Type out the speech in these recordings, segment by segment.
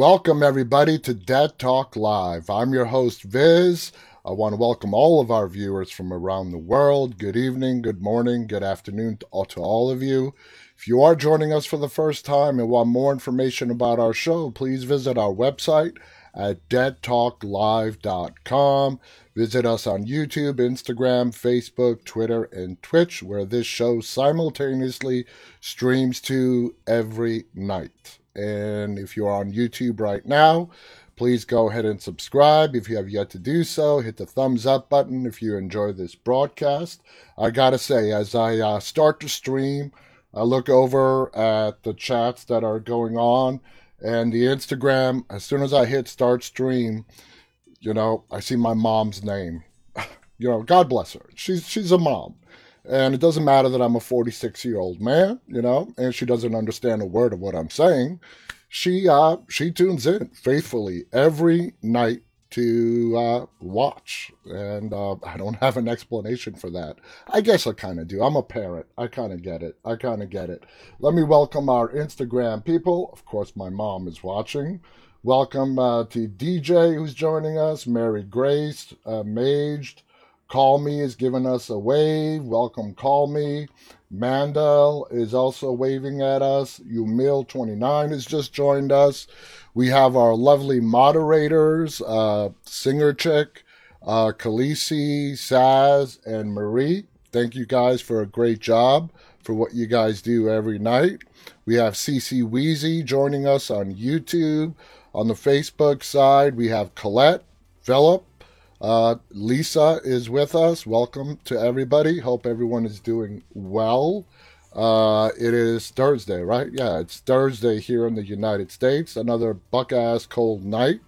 Welcome, everybody, to Dead Talk Live. I'm your host, Viz. I want to welcome all of our viewers from around the world. Good evening, good morning, good afternoon to all, to all of you. If you are joining us for the first time and want more information about our show, please visit our website at deadtalklive.com. Visit us on YouTube, Instagram, Facebook, Twitter, and Twitch, where this show simultaneously streams to every night. And if you're on YouTube right now, please go ahead and subscribe. If you have yet to do so, hit the thumbs up button if you enjoy this broadcast. I gotta say, as I uh, start to stream, I look over at the chats that are going on and the Instagram. As soon as I hit start stream, you know, I see my mom's name. you know, God bless her. She's she's a mom. And it doesn't matter that I'm a 46 year old man, you know, and she doesn't understand a word of what I'm saying. She uh she tunes in faithfully every night to uh, watch, and uh, I don't have an explanation for that. I guess I kind of do. I'm a parent. I kind of get it. I kind of get it. Let me welcome our Instagram people. Of course, my mom is watching. Welcome uh, to DJ who's joining us, Mary Grace, uh, Maged, Call Me is giving us a wave. Welcome, Call Me. Mandel is also waving at us. Umil29 has just joined us. We have our lovely moderators, uh, Singer Chick, uh, Khaleesi, Saz, and Marie. Thank you guys for a great job for what you guys do every night. We have CC Wheezy joining us on YouTube. On the Facebook side, we have Colette, Philip, uh, Lisa is with us. Welcome to everybody. Hope everyone is doing well. Uh, it is Thursday, right? Yeah, it's Thursday here in the United States. Another buck ass cold night.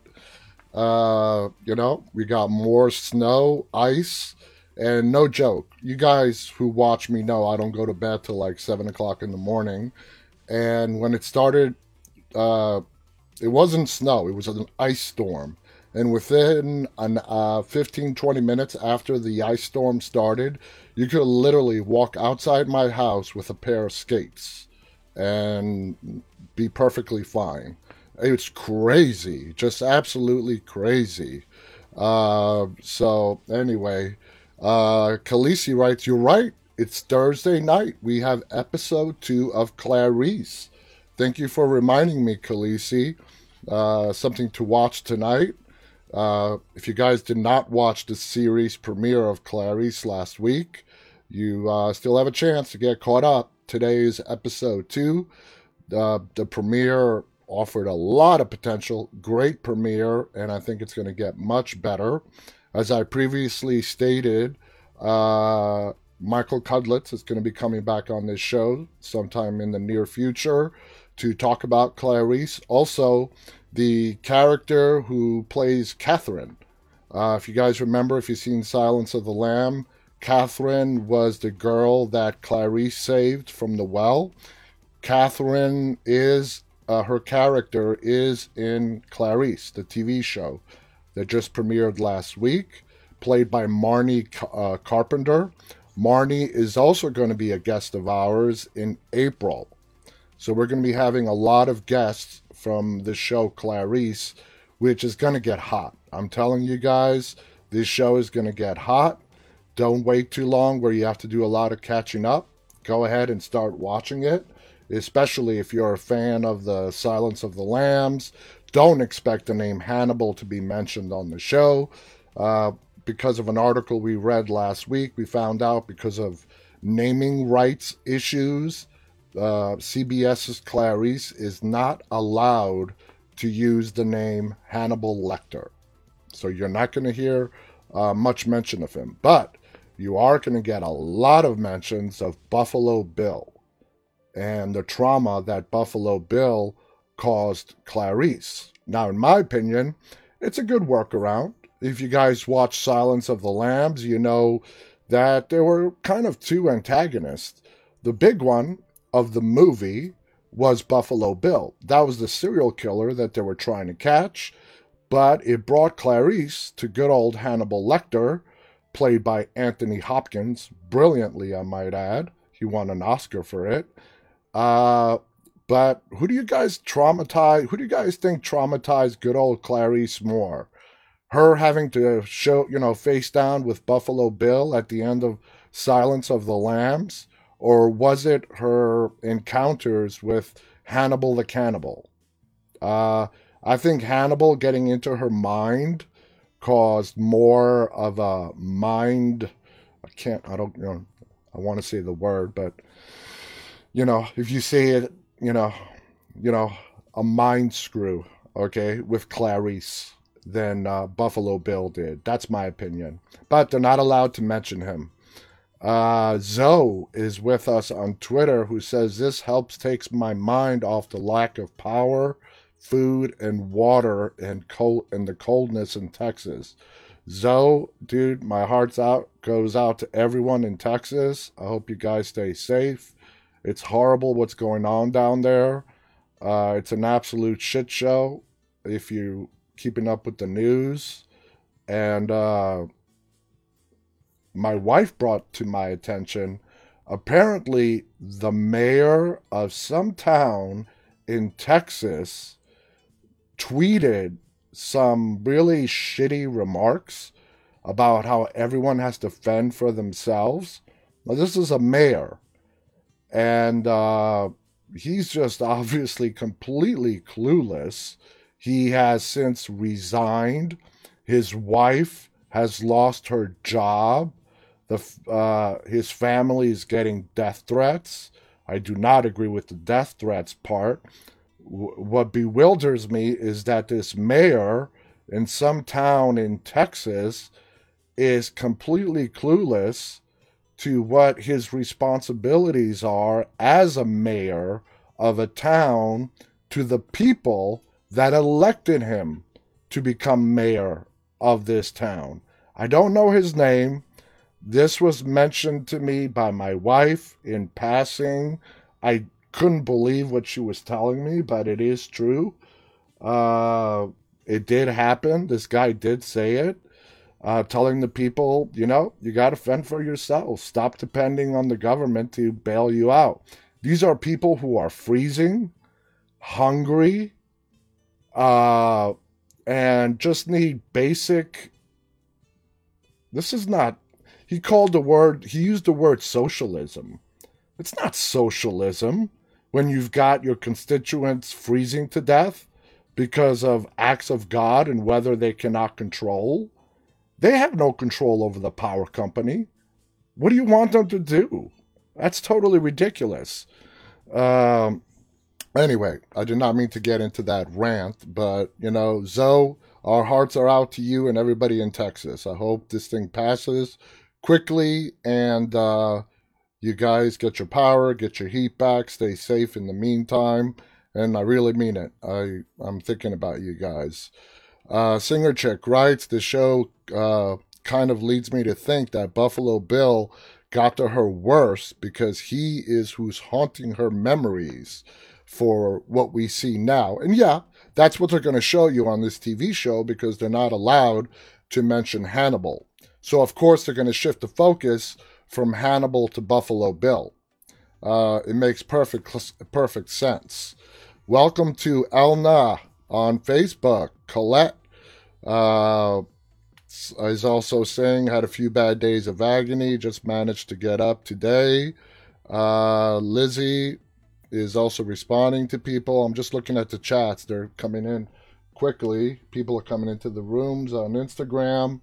Uh, you know, we got more snow, ice, and no joke. You guys who watch me know I don't go to bed till like seven o'clock in the morning. And when it started, uh, it wasn't snow, it was an ice storm and within an uh, 15 20 minutes after the ice storm started you could literally walk outside my house with a pair of skates and be perfectly fine. It's crazy just absolutely crazy. Uh, so anyway uh Khaleesi writes you're right it's thursday night. We have episode two of clarice. Thank you for reminding me Khaleesi. Uh, something to watch tonight uh, if you guys did not watch the series premiere of Clarice last week, you uh, still have a chance to get caught up. Today's episode two. Uh, the premiere offered a lot of potential, great premiere, and I think it's going to get much better. As I previously stated, uh, Michael Cudlitz is going to be coming back on this show sometime in the near future to talk about Clarice. Also, the character who plays Catherine. Uh, if you guys remember, if you've seen Silence of the Lamb, Catherine was the girl that Clarice saved from the well. Catherine is, uh, her character is in Clarice, the TV show that just premiered last week, played by Marnee uh, Carpenter. Marnee is also going to be a guest of ours in April. So we're going to be having a lot of guests from the show Clarice, which is going to get hot. I'm telling you guys, this show is going to get hot. Don't wait too long where you have to do a lot of catching up. Go ahead and start watching it, especially if you're a fan of the Silence of the Lambs. Don't expect the name Hannibal to be mentioned on the show. Uh, because of an article we read last week, we found out because of naming rights issues uh, CBS's Clarice is not allowed to use the name Hannibal Lecter. So you're not going to hear uh, much mention of him. But you are going to get a lot of mentions of Buffalo Bill and the trauma that Buffalo Bill caused Clarice. Now, in my opinion, it's a good workaround. If you guys watch Silence of the Lambs, you know that there were kind of two antagonists. The big one of the movie was Buffalo Bill. That was the serial killer that they were trying to catch, but it brought Clarice to good old Hannibal Lecter, played by Anthony Hopkins, brilliantly, I might add. He won an Oscar for it. Uh, but who do you guys traumatize? Who do you guys think traumatized good old Clarice more? Her having to show, you know, face down with Buffalo Bill at the end of Silence of the Lambs? Or was it her encounters with Hannibal the Cannibal? Uh, I think Hannibal getting into her mind caused more of a mind. I can't, I don't, you know, I want to say the word, but, you know, if you say it you know, you know, a mind screw, okay, with Clarice than uh, Buffalo Bill did. That's my opinion. But they're not allowed to mention him. Uh, Zoe is with us on Twitter who says this helps takes my mind off the lack of power, food, and water and cold and the coldness in Texas. Zoe, dude, my heart's out goes out to everyone in Texas. I hope you guys stay safe. It's horrible what's going on down there. Uh, it's an absolute shit show if you keeping up with the news. And uh, my wife brought to my attention apparently the mayor of some town in Texas tweeted some really shitty remarks about how everyone has to fend for themselves. Now, this is a mayor and uh, he's just obviously completely clueless. He has since resigned. His wife has lost her job. The uh, his family is getting death threats. I do not agree with the death threats part. W- what bewilders me is that this mayor in some town in Texas is completely clueless to what his responsibilities are as a mayor of a town to the people that elected him to become mayor of this town. I don't know his name. This was mentioned to me by my wife in passing. I couldn't believe what she was telling me, but it is true. Uh, it did happen. This guy did say it uh, telling the people, you know, you got to fend for yourselves. Stop depending on the government to bail you out. These are people who are freezing, hungry, uh, and just need basic. This is not. He called the word, he used the word socialism. It's not socialism when you've got your constituents freezing to death because of acts of God and weather they cannot control. They have no control over the power company. What do you want them to do? That's totally ridiculous. Um, anyway, I did not mean to get into that rant, but you know, Zoe, our hearts are out to you and everybody in Texas. I hope this thing passes quickly and uh, you guys get your power, get your heat back, stay safe in the meantime. And I really mean it. I I'm thinking about you guys. Uh, Singer Chick writes the show uh, kind of leads me to think that Buffalo Bill got to her worse because he is who's haunting her memories for what we see now. And yeah, that's what they're going to show you on this TV show because they're not allowed to mention Hannibal. So, of course, they're going to shift the focus from Hannibal to Buffalo Bill. Uh, it makes perfect perfect sense. Welcome to Elna on Facebook. Colette uh, is also saying had a few bad days of agony, just managed to get up today. Uh, Lizzie is also responding to people. I'm just looking at the chats; they're coming in quickly. People are coming into the rooms on Instagram.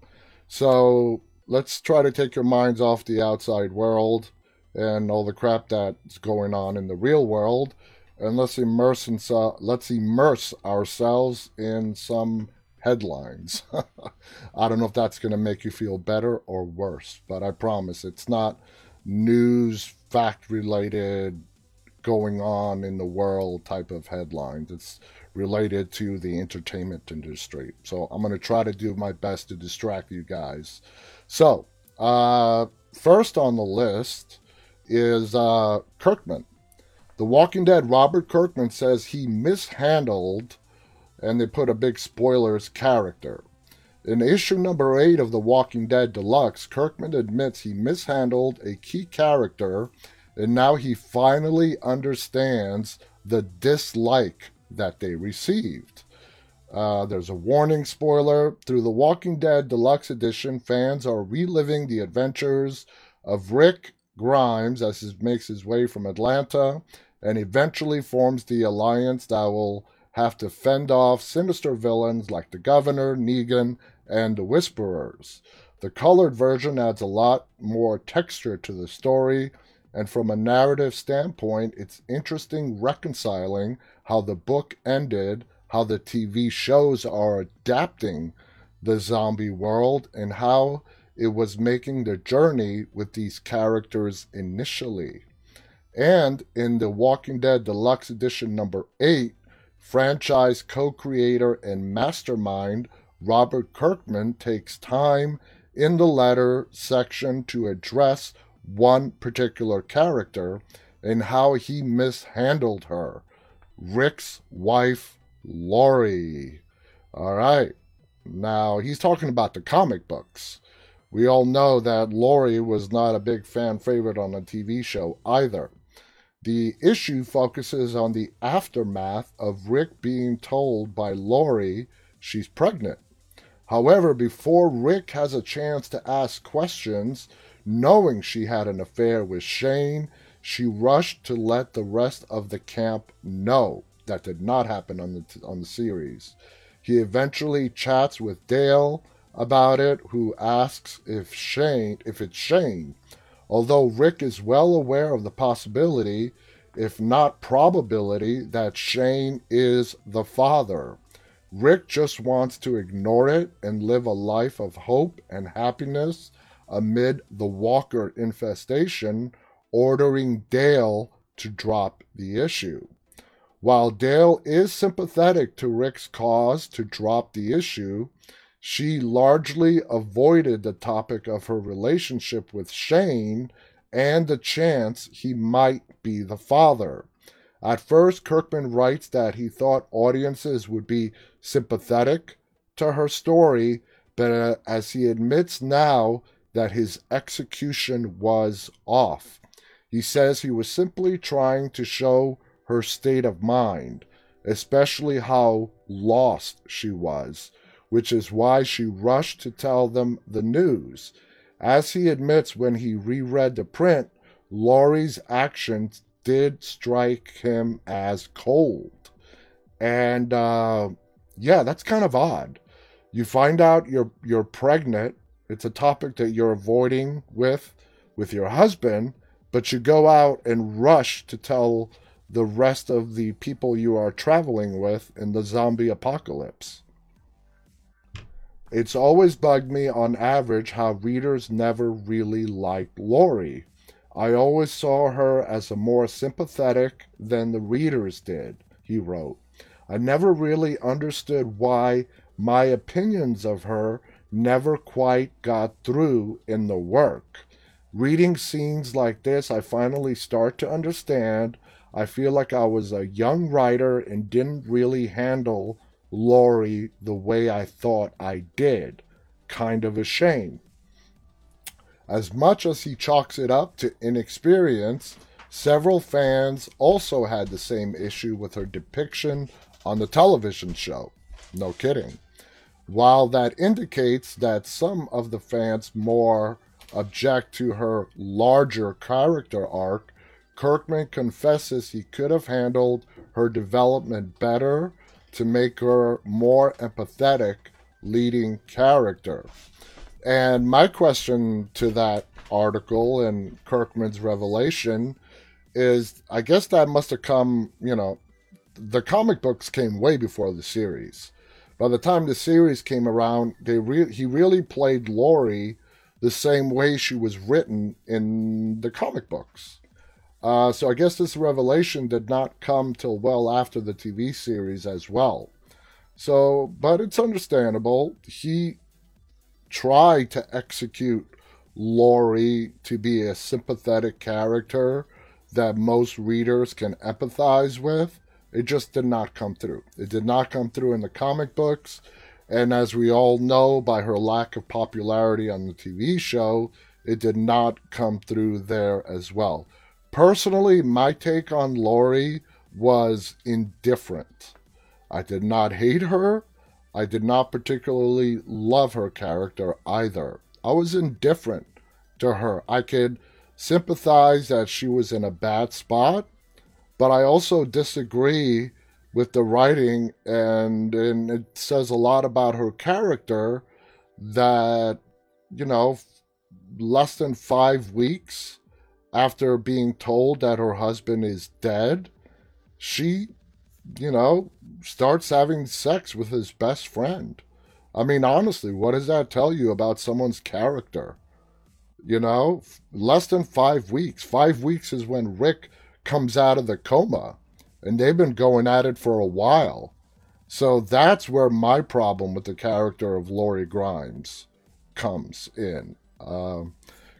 So let's try to take your minds off the outside world and all the crap that's going on in the real world, and let's immerse in, let's immerse ourselves in some headlines. I don't know if that's going to make you feel better or worse, but I promise it's not news, fact related, going on in the world type of headlines. It's related to the entertainment industry. So I'm going to try to do my best to distract you guys. So, uh, first on the list is uh, Kirkman. The Walking Dead Robert Kirkman says he mishandled and they put a big spoilers character. In issue number 8 of The Walking Dead Deluxe, Kirkman admits he mishandled a key character and now he finally understands the dislike that they received. Uh, there's a warning spoiler. Through The Walking Dead Deluxe Edition, fans are reliving the adventures of Rick Grimes as he makes his way from Atlanta and eventually forms the alliance that will have to fend off sinister villains like the Governor, Negan, and the Whisperers. The colored version adds a lot more texture to the story, and from a narrative standpoint, it's interesting reconciling how the book ended, how the TV shows are adapting the zombie world, and how it was making the journey with these characters initially. And in The Walking Dead Deluxe Edition number 8, franchise co creator and mastermind Robert Kirkman takes time in the letter section to address one particular character and how he mishandled her Rick's wife, Lori. All right. Now, he's talking about the comic books. We all know that Lori was not a big fan favorite on the TV show either. The issue focuses on the aftermath of Rick being told by Lori she's pregnant. However, before Rick has a chance to ask questions, knowing she had an affair with Shane, she rushed to let the rest of the camp know. That did not happen on the on the series. He eventually chats with Dale about it, who asks if Shane if it's Shane although Rick is well aware of the possibility, if not probability, that Shane is the father. Rick just wants to ignore it and live a life of hope and happiness amid the Walker infestation, ordering Dale to drop the issue. While Dale is sympathetic to Rick's cause to drop the issue, she largely avoided the topic of her relationship with Shane and the chance he might be the father. At first, Kirkman writes that he thought audiences would be sympathetic to her story, but uh, as he admits now that his execution was off, he says he was simply trying to show her state of mind, especially how lost she was which is why she rushed to tell them the news. As he admits when he reread the print, Lori's actions did strike him as cold. And uh, yeah, that's kind of odd. You find out you're you're pregnant. It's a topic that you're avoiding with with your husband, but you go out and rush to tell the rest of the people you are traveling with in the zombie apocalypse. It's always bugged me on average how readers never really liked Lori. I always saw her as a more sympathetic than the readers did, he wrote. I never really understood why my opinions of her never quite got through in the work. Reading scenes like this, I finally start to understand. I feel like I was a young writer and didn't really handle Lori the way I thought I did. Kind of a shame. As much as he chalks it up to inexperience, several fans also had the same issue with her depiction on the television show. No kidding. While that indicates that some of the fans more object to her larger character arc, Kirkman confesses he could have handled her development better to make her more empathetic leading character. And my question to that article and Kirkman's revelation is I guess that must have come, you know, the comic books came way before the series. By the time the series came around, they re- he really played Lori the same way she was written in the comic books. Uh, so I guess this revelation did not come till well after the TV series as well. So, but it's understandable. He tried to execute Lori to be a sympathetic character that most readers can empathize with. It just did not come through. It did not come through in the comic books. And as we all know, by her lack of popularity on the TV show, it did not come through there as well. Personally, my take on Lori was indifferent. I did not hate her. I did not particularly love her character either. I was indifferent to her. I could sympathize that she was in a bad spot, but I also disagree with the writing, and, and it says a lot about her character that, you know, less than five weeks after being told that her husband is dead, she, you know, starts having sex with his best friend. I mean, honestly, what does that tell you about someone's character? You know, less than five weeks. Five weeks is when Rick comes out of the coma, and they've been going at it for a while. So that's where my problem with the character of Lori Grimes comes in. Um,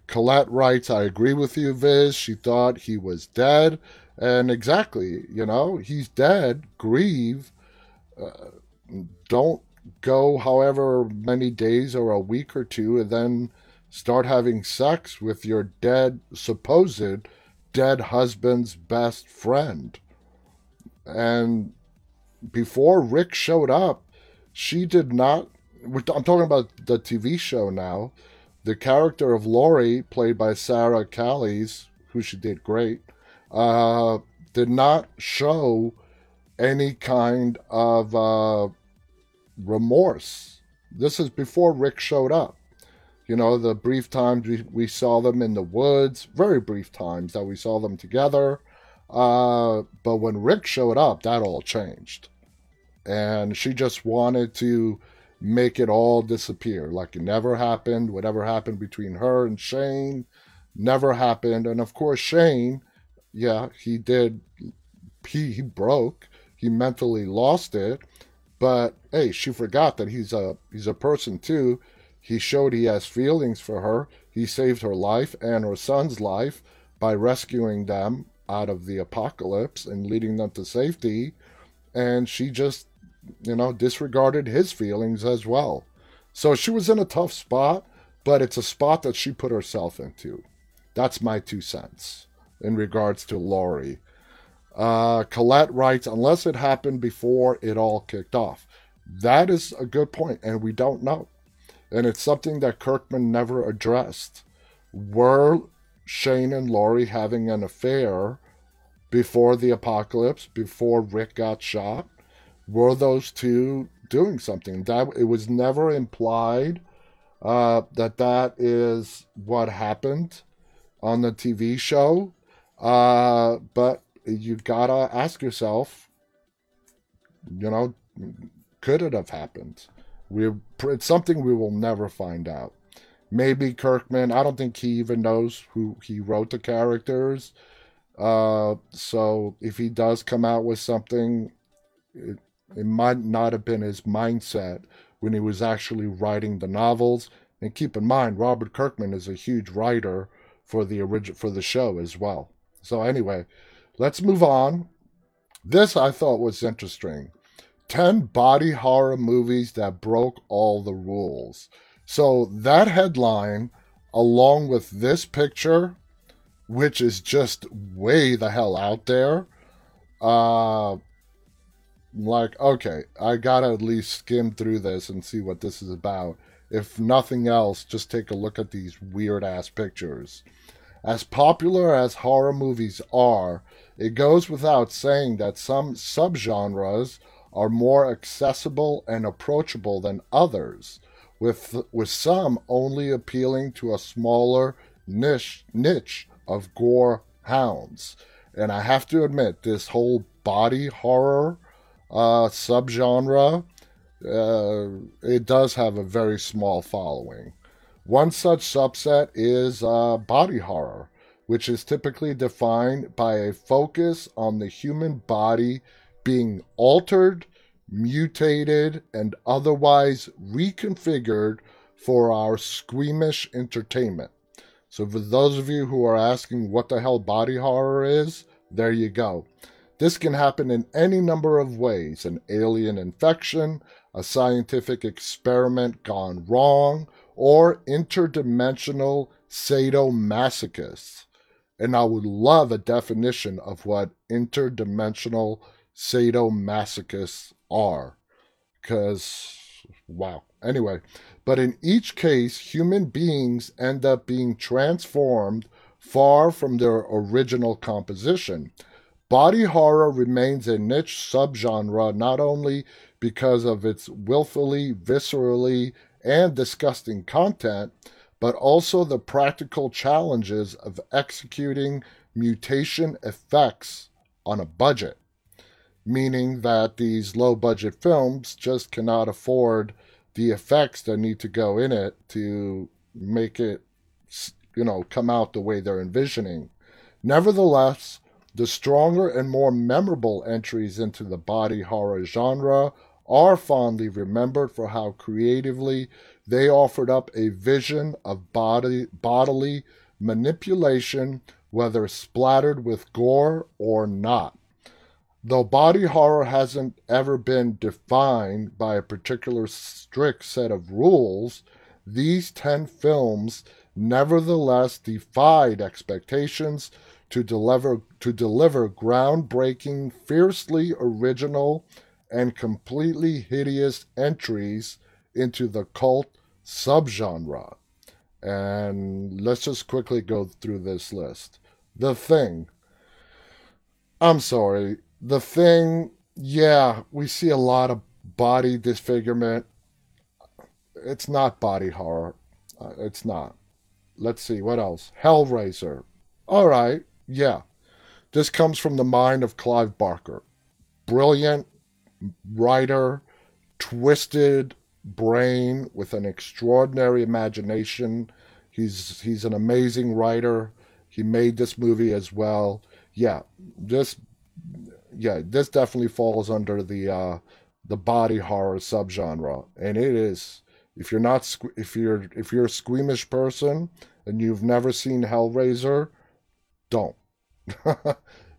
Colette writes, I agree with you, Viz. She thought he was dead. And exactly, you know, he's dead. Grieve. Uh, don't go however many days or a week or two and then start having sex with your dead, supposed dead husband's best friend. And before Rick showed up, she did not. I'm talking about the TV show now. The character of Lori, played by Sarah Callies, who she did great, uh, did not show any kind of uh, remorse. This is before Rick showed up. You know, the brief times we, we saw them in the woods, very brief times that we saw them together. Uh, but when Rick showed up, that all changed. And she just wanted to make it all disappear. Like it never happened. Whatever happened between her and Shane never happened. And of course, Shane, yeah, he did, he, he broke. He mentally lost it. But hey, she forgot that he's a he's a person too. He showed he has feelings for her. He saved her life and her son's life by rescuing them out of the apocalypse and leading them to safety. And she just you know, disregarded his feelings as well. So she was in a tough spot, but it's a spot that she put herself into. That's my two cents in regards to Lori. Uh, Colette writes, unless it happened before it all kicked off. That is a good point, and we don't know. And it's something that Kirkman never addressed. Were Shane and Lori having an affair before the apocalypse, before Rick got shot? were those two doing something? That it was never implied uh, that that is what happened on the TV show. Uh, but you gotta ask yourself, you know, could it have happened? We it's something we will never find out. Maybe Kirkman. I don't think he even knows who he wrote the characters. Uh, so if he does come out with something, it, it might not have been his mindset when he was actually writing the novels. And keep in mind, Robert Kirkman is a huge writer for the origin for the show as well. So anyway, let's move on. This I thought was interesting. 10 body horror movies that broke all the rules. So that headline, along with this picture, which is just way the hell out there, uh, like, okay, I gotta at least skim through this and see what this is about. If nothing else, just take a look at these weird ass pictures. As popular as horror movies are, it goes without saying that some subgenres are more accessible and approachable than others, with, with some only appealing to a smaller niche, niche of gore hounds. And I have to admit, this whole body horror uh, subgenre, uh, it does have a very small following. One such subset is uh, body horror, which is typically defined by a focus on the human body being altered, mutated, and otherwise reconfigured for our squeamish entertainment. So, for those of you who are asking what the hell body horror is, there you go. This can happen in any number of ways an alien infection, a scientific experiment gone wrong, or interdimensional sadomasochists. And I would love a definition of what interdimensional sadomasochists are. Because, wow. Anyway, but in each case, human beings end up being transformed far from their original composition. Body horror remains a niche subgenre not only because of its willfully, viscerally, and disgusting content, but also the practical challenges of executing mutation effects on a budget, meaning that these low budget films just cannot afford the effects that need to go in it to make it, you know, come out the way they're envisioning. Nevertheless, the stronger and more memorable entries into the body horror genre are fondly remembered for how creatively they offered up a vision of body, bodily manipulation, whether splattered with gore or not. Though body horror hasn't ever been defined by a particular strict set of rules, these 10 films nevertheless defied expectations to deliver to deliver groundbreaking, fiercely original, and completely hideous entries into the cult subgenre. And let's just quickly go through this list. The Thing. I'm sorry. The Thing, yeah, we see a lot of body disfigurement. It's not body horror. Uh, it's not. Let's see, what else? Hellraiser. All right. Yeah. This comes from the mind of Clive Barker. Brilliant writer, twisted brain with an extraordinary imagination. He's he's an amazing writer. He made this movie as well. Yeah, this yeah, this definitely falls under the uh the body horror subgenre and it is if you're not if you're if you're a squeamish person and you've never seen Hellraiser, don't.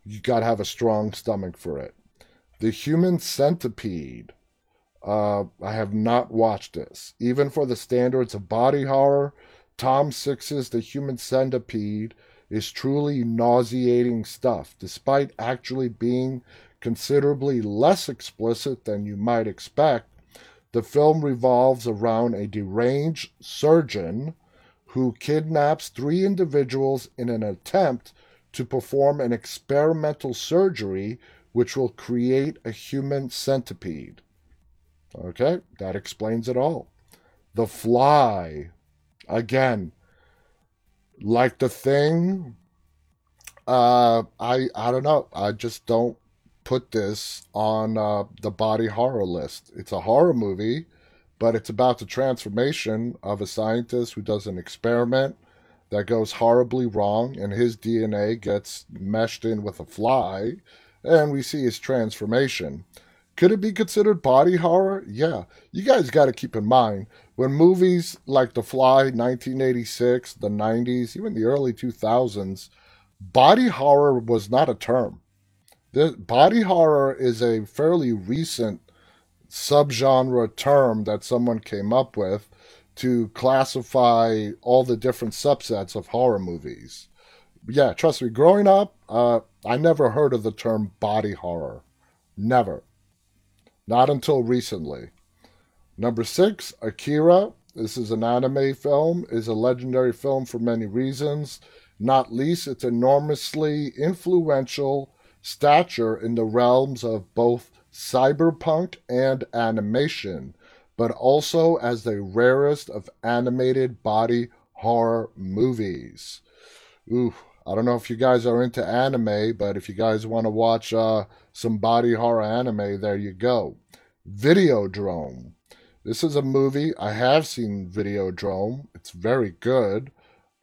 you got to have a strong stomach for it. The Human Centipede. Uh, I have not watched this. Even for the standards of body horror, Tom Six's The Human Centipede is truly nauseating stuff, despite actually being considerably less explicit than you might expect. The film revolves around a deranged surgeon who kidnaps three individuals in an attempt to perform an experimental surgery which will create a human centipede. Okay, that explains it all. The fly, again, like the thing, uh, I I don't know. I just don't put this on uh, the body horror list. It's a horror movie, but it's about the transformation of a scientist who does an experiment that goes horribly wrong, and his DNA gets meshed in with a fly, and we see his transformation. Could it be considered body horror? Yeah. You guys got to keep in mind when movies like The Fly, 1986, the 90s, even the early 2000s, body horror was not a term. The body horror is a fairly recent subgenre term that someone came up with to classify all the different subsets of horror movies. Yeah, trust me, growing up, uh, I never heard of the term body horror. Never. Not until recently. Number six, Akira. This is an anime film, is a legendary film for many reasons, not least its enormously influential stature in the realms of both cyberpunk and animation but also as the rarest of animated body horror movies. Ooh, I don't know if you guys are into anime, but if you guys want to watch uh, some body horror anime, there you go. Videodrome. This is a movie. I have seen Videodrome. It's very good.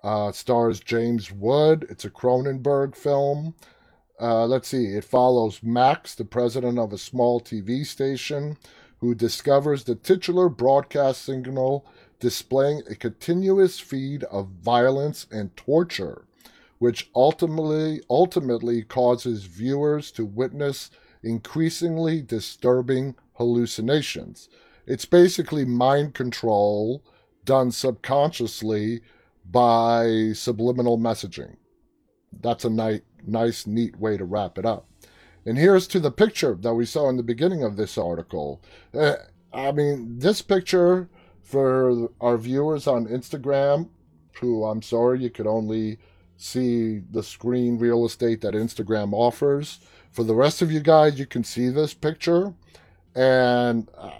Uh, stars James Wood. It's a Cronenberg film. Uh, let's see. It follows Max, the president of a small TV station, who discovers the titular broadcast signal displaying a continuous feed of violence and torture, which ultimately ultimately causes viewers to witness increasingly disturbing hallucinations. It's basically mind control done subconsciously by subliminal messaging. that's a nice, nice, neat way to wrap it up. And here's to the picture that we saw in the beginning of this article. Uh, I mean, this picture for our viewers on Instagram, who I'm sorry you could only see the screen real estate that Instagram offers. For the rest of you guys, you can see this picture. And uh,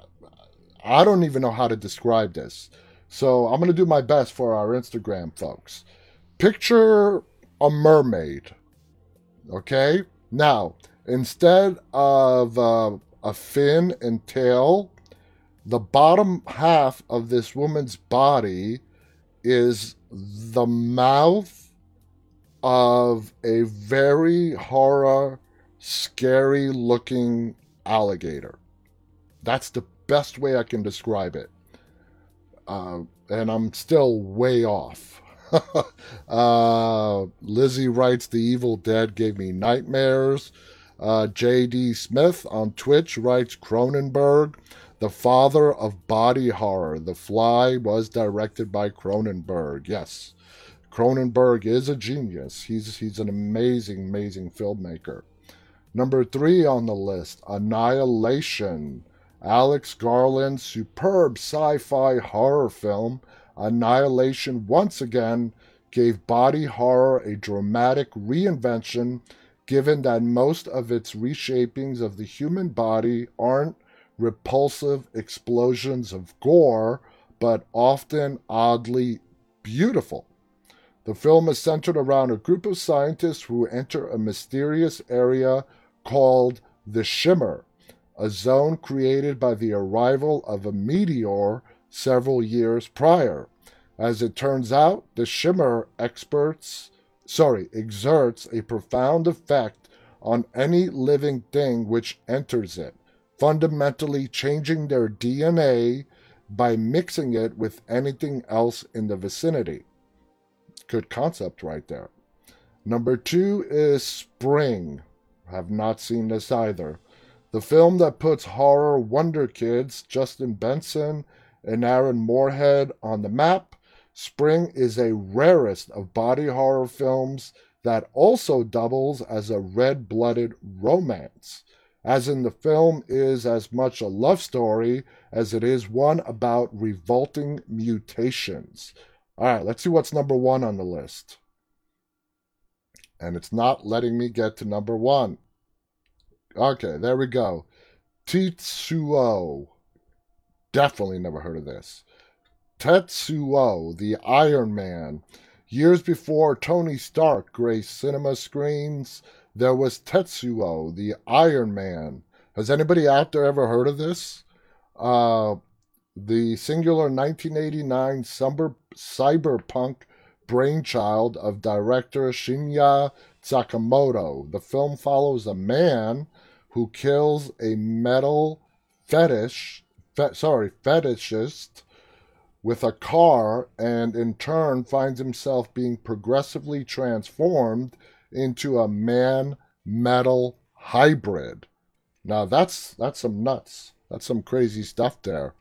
I don't even know how to describe this. So I'm going to do my best for our Instagram folks. Picture a mermaid. Okay? Now, instead of uh, a fin and tail, the bottom half of this woman's body is the mouth of a very horror, scary looking alligator. That's the best way I can describe it. Uh, and I'm still way off. uh, Lizzie writes, The Evil Dead gave me nightmares. Uh, J.D. Smith on Twitch writes, Cronenberg, the father of body horror. The Fly was directed by Cronenberg. Yes, Cronenberg is a genius. He's, he's an amazing, amazing filmmaker. Number three on the list, Annihilation. Alex Garland's superb sci fi horror film, Annihilation, once again gave body horror a dramatic reinvention, given that most of its reshapings of the human body aren't repulsive explosions of gore, but often oddly beautiful. The film is centered around a group of scientists who enter a mysterious area called the Shimmer, a zone created by the arrival of a meteor several years prior. As it turns out, the Shimmer experts, sorry, exerts a profound effect on any living thing which enters it, fundamentally changing their DNA by mixing it with anything else in the vicinity. Good concept right there. Number two is Spring. Have not seen this either. The film that puts horror wonder kids Justin Benson and Aaron Moorhead on the map, Spring is a rarest of body horror films that also doubles as a red blooded romance, as in the film is as much a love story as it is one about revolting mutations. All right, let's see what's number one on the list. And it's not letting me get to number one. Okay, there we go. Tetsuo. Definitely never heard of this. Tetsuo, the Iron Man. Years before Tony Stark graced cinema screens, there was Tetsuo, the Iron Man. Has anybody out there ever heard of this? Uh, the singular 1989 cyber, cyberpunk brainchild of director Shinya Tsukamoto. The film follows a man who kills a metal fetish, fe- sorry, fetishist with a car and in turn finds himself being progressively transformed into a man metal hybrid. Now that's that's some nuts. That's some crazy stuff there.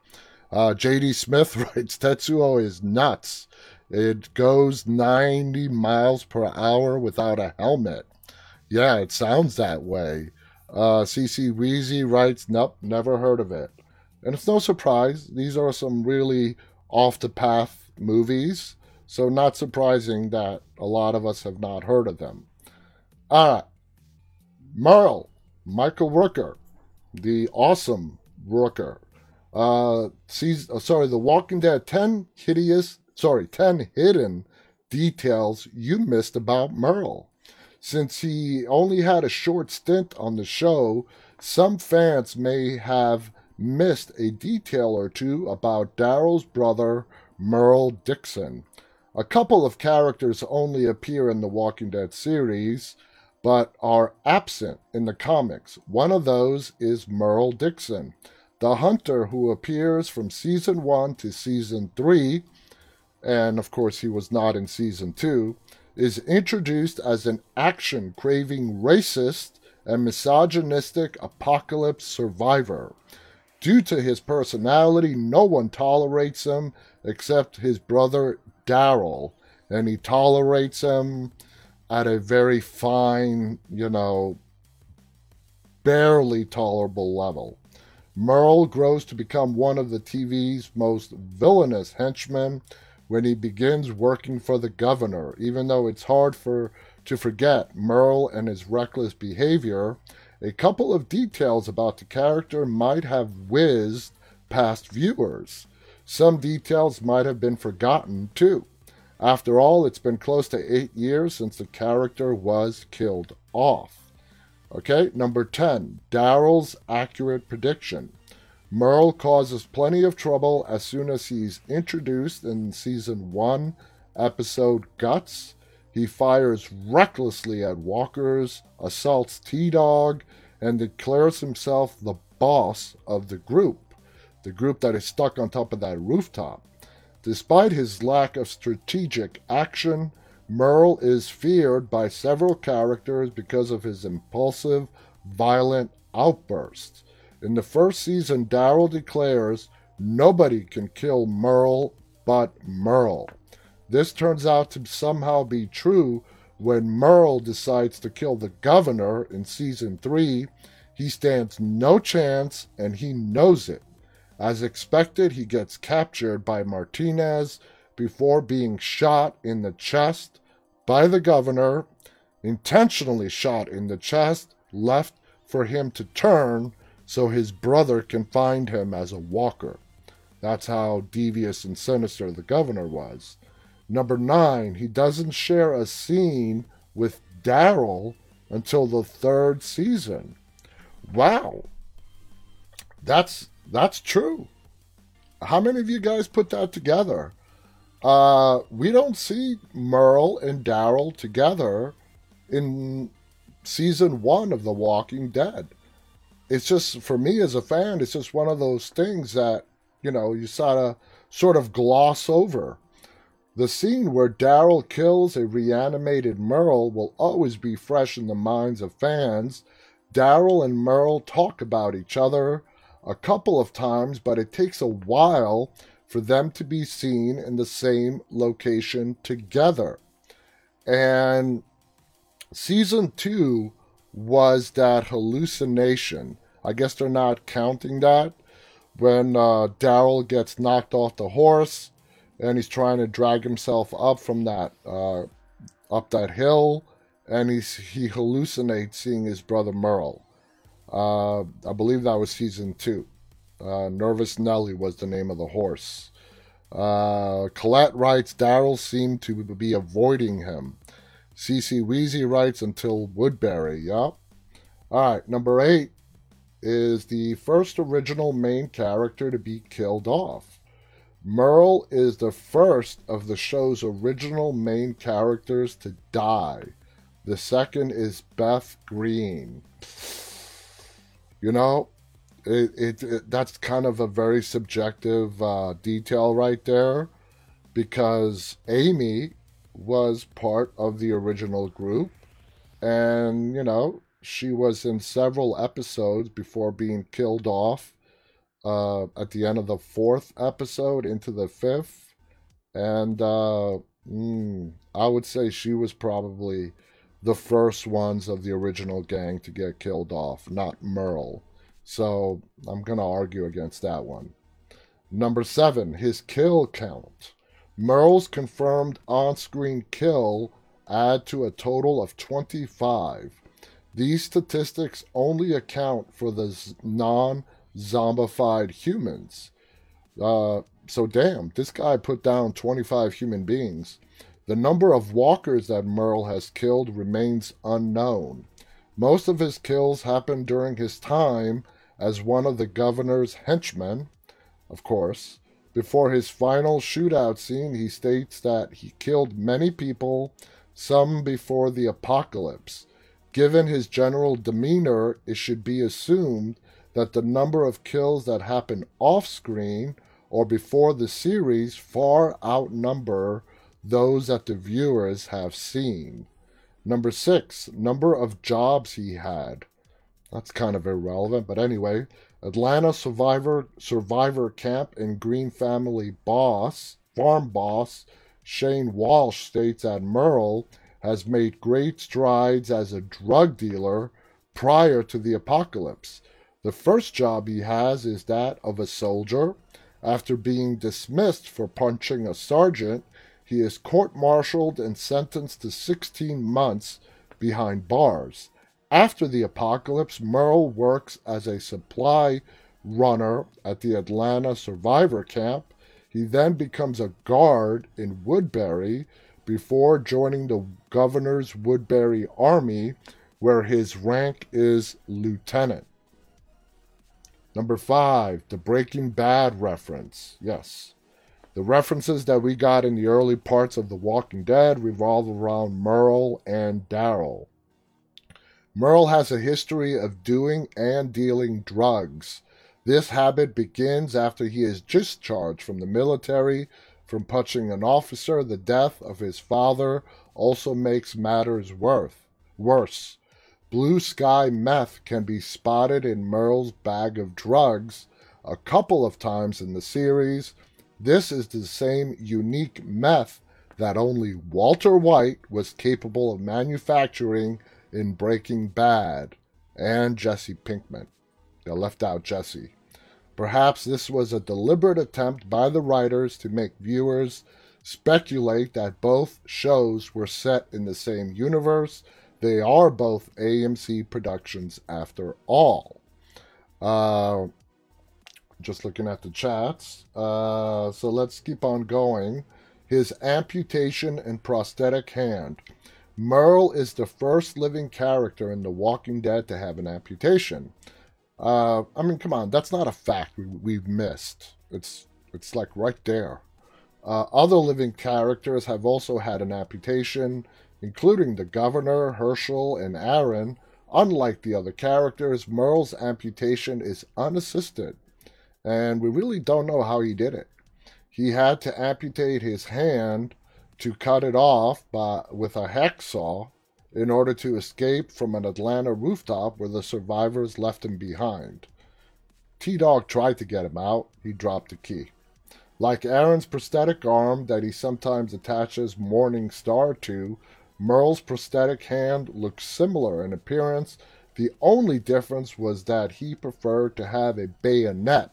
Uh, J.D. Smith writes Tetsuo is nuts. It goes 90 miles per hour without a helmet. Yeah, it sounds that way. Uh, CC Weezy writes, Nope, never heard of it. And it's no surprise, these are some really off the path movies, so not surprising that a lot of us have not heard of them. All right. Merle, Michael Rooker, the awesome Rooker. Uh, sees, uh, sorry, The Walking Dead 10 hideous, sorry, 10 hidden details you missed about Merle. Since he only had a short stint on the show, some fans may have missed a detail or two about Daryl's brother, Merle Dixon. A couple of characters only appear in the Walking Dead series, but are absent in the comics. One of those is Merle Dixon, the hunter who appears from season 1 to season 3, and of course he was not in season 2 is introduced as an action craving racist and misogynistic apocalypse survivor. Due to his personality, no one tolerates him except his brother Daryl, and he tolerates him at a very fine, you know, barely tolerable level. Merle grows to become one of the TV's most villainous henchmen when he begins working for the governor, even though it's hard for to forget Merle and his reckless behavior. A couple of details about the character might have whizzed past viewers. Some details might have been forgotten, too. After all, it's been close to eight years since the character was killed off. Okay, number 10, Daryl's accurate prediction. Merle causes plenty of trouble as soon as he's introduced in season 1, episode Guts. He fires recklessly at walkers, assaults T Dog, and declares himself the boss of the group, the group that is stuck on top of that rooftop. Despite his lack of strategic action, Merle is feared by several characters because of his impulsive, violent outbursts. In the first season, Daryl declares nobody can kill Merle but Merle. This turns out to somehow be true when Merle decides to kill the governor in season 3. He stands no chance and he knows it. As expected, he gets captured by Martinez before being shot in the chest by the governor, intentionally shot in the chest, left for him to turn so his brother can find him as a walker. That's how devious and sinister the governor was. Number nine, he doesn't share a scene with Daryl until the third season. Wow. That's that's true. How many of you guys put that together? Uh, we don't see Merle and Daryl together in season one of The Walking Dead. It's just, for me as a fan, it's just one of those things that, you know, you sort of, sort of gloss over. The scene where Daryl kills a reanimated Merle will always be fresh in the minds of fans. Daryl and Merle talk about each other, a couple of times, but it takes a while for them to be seen in the same location together. And season two was that hallucination. I guess they're not counting that. When uh, Daryl gets knocked off the horse and he's trying to drag himself up from that uh, up that hill, and he's, he hallucinates seeing his brother Merle. Uh, I believe that was season two. Uh, Nervous Nelly was the name of the horse. Uh, Colette writes Daryl seemed to be avoiding him. CC Weezy writes until Woodbury. Yep. All right, number eight is the first original main character to be killed off. Merle is the first of the show's original main characters to die. The second is Beth Greene. You know, it, it, it that's kind of a very subjective uh, detail right there because Amy was part of the original group and you know she was in several episodes before being killed off uh, at the end of the fourth episode into the fifth and uh, mm, i would say she was probably the first ones of the original gang to get killed off, not Merle. So I'm going to argue against that one. Number seven, his kill count. Merle's confirmed on screen kill add to a total of 25. These statistics only account for the non zombified humans. Uh, so, damn, this guy put down 25 human beings. The number of walkers that Merle has killed remains unknown. Most of his kills happened during his time as one of the governor's henchmen, of course. Before his final shootout scene, he states that he killed many people, some before the apocalypse. Given his general demeanor, it should be assumed that the number of kills that happen off screen or before the series far outnumber those that the viewers have seen. Number six, number of jobs he had. That's kind of irrelevant, but anyway, Atlanta survivor survivor camp and Greene family boss, farm boss Shane Walsh states that Merle has made great strides as a drug dealer prior to the apocalypse. The first job he has is that of a soldier. After being dismissed for punching a sergeant, he is court martialed and sentenced to 16 months behind bars. After the apocalypse, Merle works as a supply runner at the Atlanta survivor camp. He then becomes a guard in Woodbury before joining the governor's Woodbury Army, where his rank is lieutenant. Number five, the Breaking Bad reference. Yes. The references that we got in the early parts of The Walking Dead revolve around Merle and Daryl. Merle has a history of doing and dealing drugs. This habit begins after he is discharged from the military from punching an officer. The death of his father also makes matters worse. Blue sky meth can be spotted in Merle's bag of drugs a couple of times in the series. This is the same unique meth that only Walter White was capable of manufacturing in Breaking Bad, and Jesse Pinkman. They left out Jesse. Perhaps this was a deliberate attempt by the writers to make viewers speculate that both shows were set in the same universe. They are both AMC productions after all. Uh, just looking at the chats. Uh, so let's keep on going. His amputation and prosthetic hand. Merle is the first living character in The Walking Dead to have an amputation. Uh, I mean, come on, that's not a fact we, have missed. It's it's like right there. Uh, other living characters have also had an amputation, including the governor, Hershel, and Aaron. Unlike the other characters, Merle's amputation is unassisted, and we really don't know how he did it. He had to amputate his hand to cut it off by, with a hacksaw in order to escape from an Atlanta rooftop where the survivors left him behind. T Dog tried to get him out, he dropped the key. Like Aaron's prosthetic arm that he sometimes attaches Morning Star to, Merle's prosthetic hand looked similar in appearance. The only difference was that he preferred to have a bayonet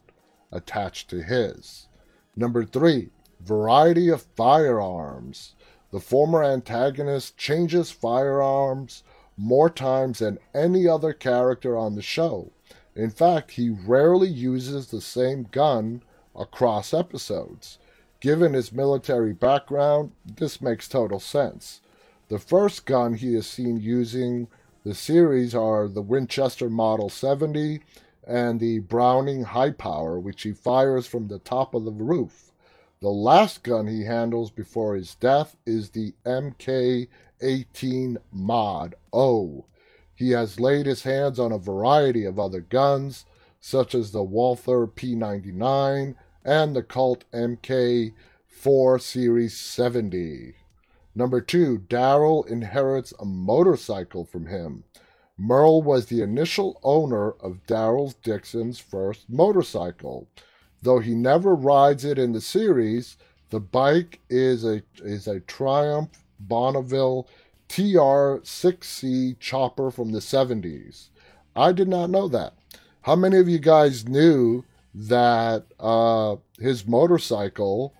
attached to his. Number three, variety of firearms. The former antagonist changes firearms more times than any other character on the show. In fact, he rarely uses the same gun across episodes. Given his military background, this makes total sense. The first gun he is seen using the series are the Winchester Model 70 and the Browning High Power, which he fires from the top of the roof. The last gun he handles before his death is the MK 18 Mod O. He has laid his hands on a variety of other guns, such as the Walther P99 and the Colt MK 4 Series 70. Number two, Daryl inherits a motorcycle from him. Merle was the initial owner of Daryl Dixon's first motorcycle. Though he never rides it in the series, the bike is a is a Triumph Bonneville TR6C chopper from the 70s. I did not know that. How many of you guys knew that uh, his motorcycle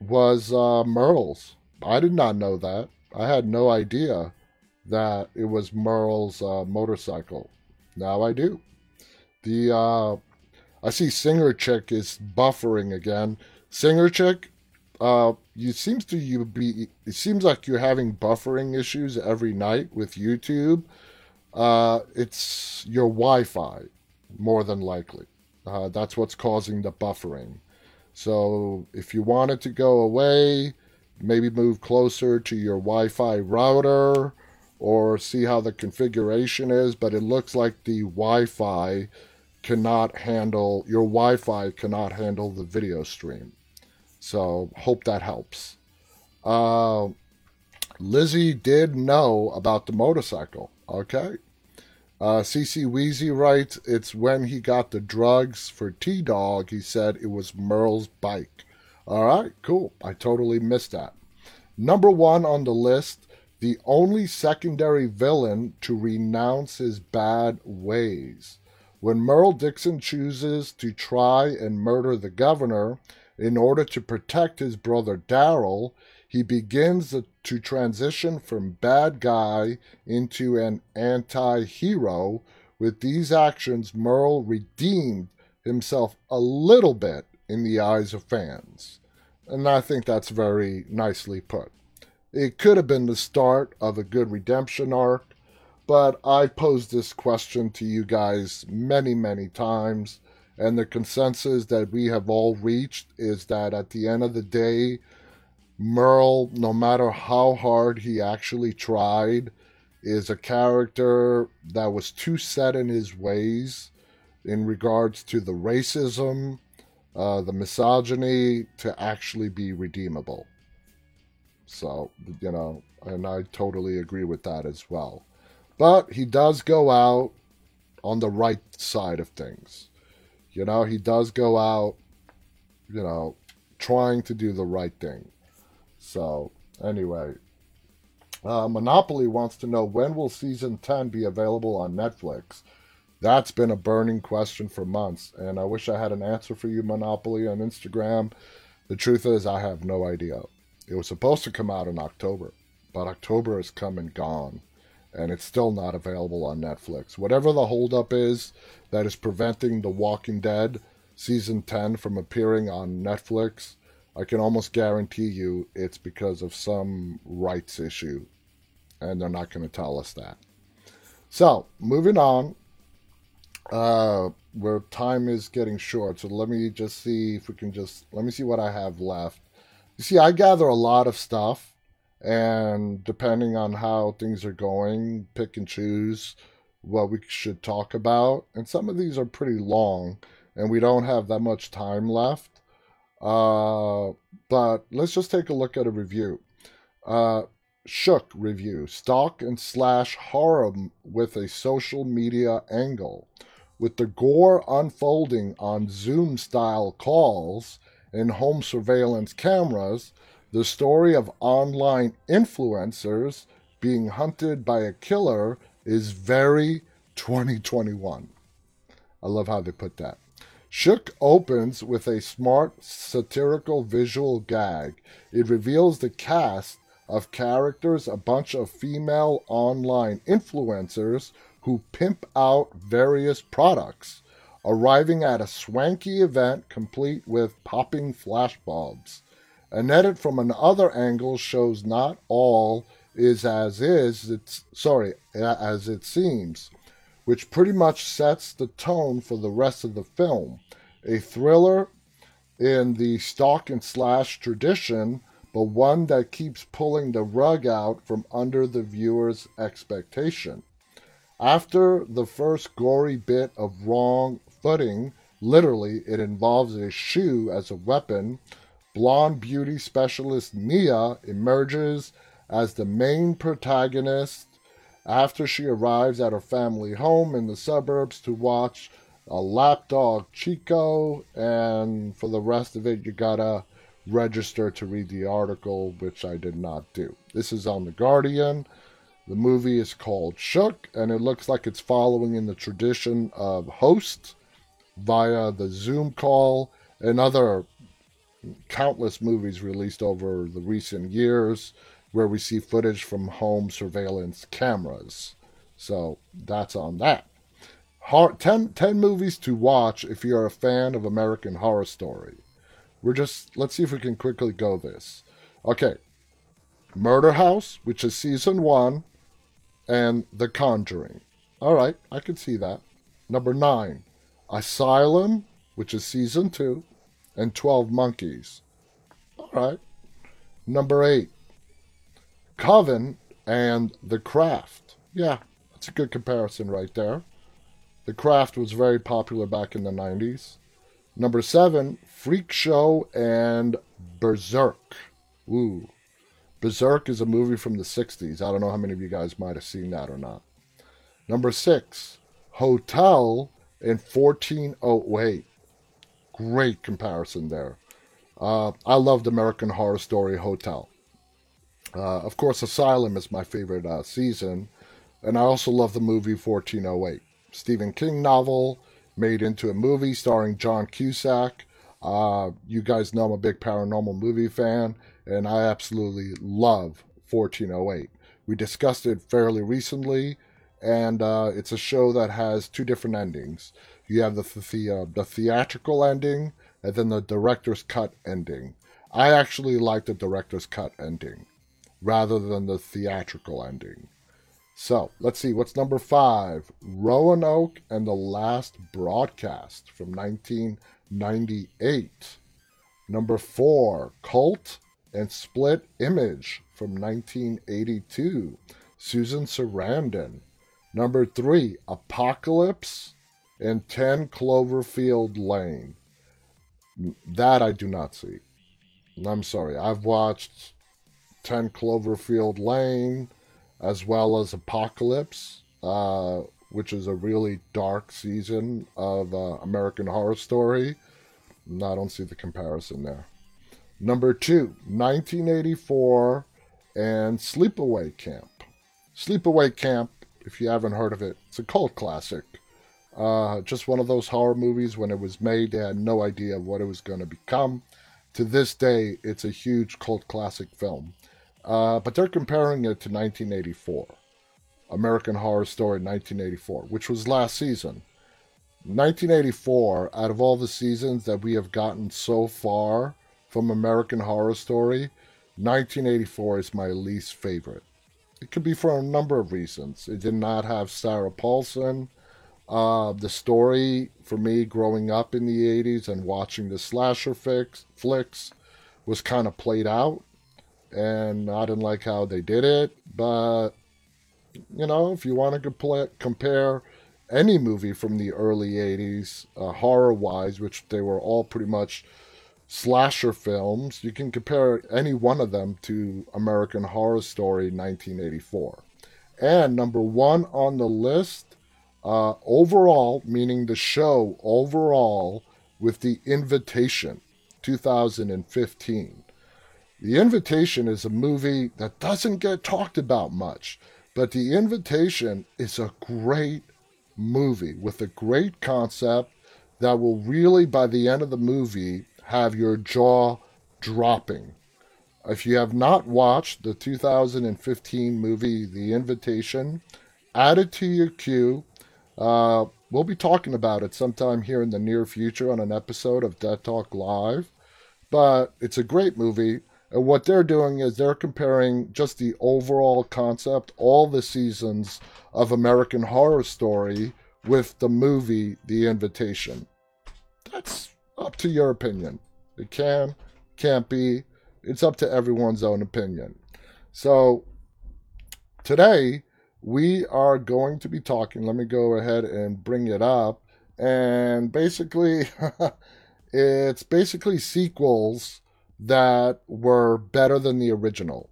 was uh, Merle's? I did not know that. I had no idea that it was Merle's uh, motorcycle. Now I do. The uh, I see Singer Chick is buffering again. Singer Chick, uh, you seems to you be. It seems like you're having buffering issues every night with YouTube. Uh, it's your Wi-Fi, more than likely. Uh, that's what's causing the buffering. So if you want it to go away, maybe move closer to your Wi-Fi router or see how the configuration is. But it looks like the Wi-Fi cannot handle your Wi-Fi cannot handle the video stream. So hope that helps. Uh, Lizzie did know about the motorcycle. Okay. Uh, CC Wheezy writes, it's when he got the drugs for T Dog, he said it was Merle's bike. All right, cool. I totally missed that. Number one on the list the only secondary villain to renounce his bad ways. When Merle Dixon chooses to try and murder the governor in order to protect his brother Daryl, he begins to transition from bad guy into an anti hero. With these actions, Merle redeemed himself a little bit in the eyes of fans. And I think that's very nicely put. It could have been the start of a good redemption arc, but I've posed this question to you guys many, many times, and the consensus that we have all reached is that at the end of the day, Merle, no matter how hard he actually tried, is a character that was too set in his ways in regards to the racism, uh, the misogyny, to actually be redeemable. So, you know, and I totally agree with that as well. But he does go out on the right side of things. You know, he does go out, you know, trying to do the right thing. So, anyway, uh, Monopoly wants to know when will season 10 be available on Netflix? That's been a burning question for months, and I wish I had an answer for you, Monopoly, on Instagram. The truth is, I have no idea. It was supposed to come out in October, but October has come and gone, and it's still not available on Netflix. Whatever the holdup is that is preventing The Walking Dead season 10 from appearing on Netflix, I can almost guarantee you it's because of some rights issue, and they're not going to tell us that. So, moving on, uh, where time is getting short. So let me just see if we can just let me see what I have left. You see, I gather a lot of stuff, and depending on how things are going, pick and choose what we should talk about. And some of these are pretty long, and we don't have that much time left. Uh, but let's just take a look at a review. Uh, Shook review Stalk and Slash Horror with a Social Media Angle. With the gore unfolding on Zoom style calls and home surveillance cameras, the story of online influencers being hunted by a killer is very 2021. I love how they put that. Shook opens with a smart satirical visual gag. It reveals the cast of characters, a bunch of female online influencers who pimp out various products arriving at a swanky event complete with popping flashbulbs. An edit from another angle shows not all is as is, it's sorry, as it seems, which pretty much sets the tone for the rest of the film. A thriller in the stalk and slash tradition, but one that keeps pulling the rug out from under the viewer's expectation. After the first gory bit of wrong footing. Literally, it involves a shoe as a weapon. Blonde beauty specialist Mia emerges as the main protagonist after she arrives at her family home in the suburbs to watch a lapdog Chico, and for the rest of it, you gotta register to read the article, which I did not do. This is on The Guardian. The movie is called Shook, and it looks like it's following in the tradition of Host, via the Zoom call and other countless movies released over the recent years where we see footage from home surveillance cameras. So that's on that. Horror, 10, 10 movies to watch if you're a fan of American Horror Story. We're just, let's see if we can quickly go this. Okay. Murder House, which is season one, and The Conjuring. All right, I can see that. Number nine, Asylum, which is season two, and 12 Monkeys. All right. Number eight, Coven and The Craft. Yeah, that's a good comparison right there. The Craft was very popular back in the 90s. Number seven, Freak Show and Berserk. Ooh. Berserk is a movie from the 60s. I don't know how many of you guys might have seen that or not. Number six, Hotel in 1408. Great comparison there. Uh, I loved American Horror Story Hotel. Uh, of course, Asylum is my favorite uh, season, and I also love the movie 1408. Stephen King novel made into a movie starring John Cusack. Uh, you guys know I'm a big paranormal movie fan, and I absolutely love 1408. We discussed it fairly recently, and uh, it's a show that has two different endings. You have the the, uh, the theatrical ending, and then the director's cut ending. I actually like the director's cut ending rather than the theatrical ending. So let's see, what's number five? Roanoke and the Last Broadcast from 1998. Number four, Cult and Split Image from 1982. Susan Sarandon. Number three, Apocalypse and 10 Cloverfield Lane. That I do not see. I'm sorry. I've watched 10 Cloverfield Lane as well as Apocalypse, uh, which is a really dark season of uh, American Horror Story. I don't see the comparison there. Number two, 1984 and Sleepaway Camp. Sleepaway Camp, if you haven't heard of it, it's a cult classic. Uh, just one of those horror movies when it was made, they had no idea what it was going to become. To this day, it's a huge cult classic film. Uh, but they're comparing it to 1984, American Horror Story 1984, which was last season. 1984, out of all the seasons that we have gotten so far from American Horror Story, 1984 is my least favorite. It could be for a number of reasons. It did not have Sarah Paulson. Uh, the story for me growing up in the 80s and watching the slasher fix, flicks was kind of played out. And I didn't like how they did it. But, you know, if you want to compl- compare any movie from the early 80s, uh, horror wise, which they were all pretty much slasher films, you can compare any one of them to American Horror Story 1984. And number one on the list uh, overall, meaning the show overall, with The Invitation 2015. The Invitation is a movie that doesn't get talked about much, but The Invitation is a great movie with a great concept that will really, by the end of the movie, have your jaw dropping. If you have not watched the 2015 movie The Invitation, add it to your queue uh, we'll be talking about it sometime here in the near future on an episode of Dead Talk Live. But it's a great movie. And what they're doing is they're comparing just the overall concept, all the seasons of American Horror Story, with the movie The Invitation. That's up to your opinion. It can, can't be. It's up to everyone's own opinion. So, today, we are going to be talking. Let me go ahead and bring it up. And basically, it's basically sequels that were better than the original.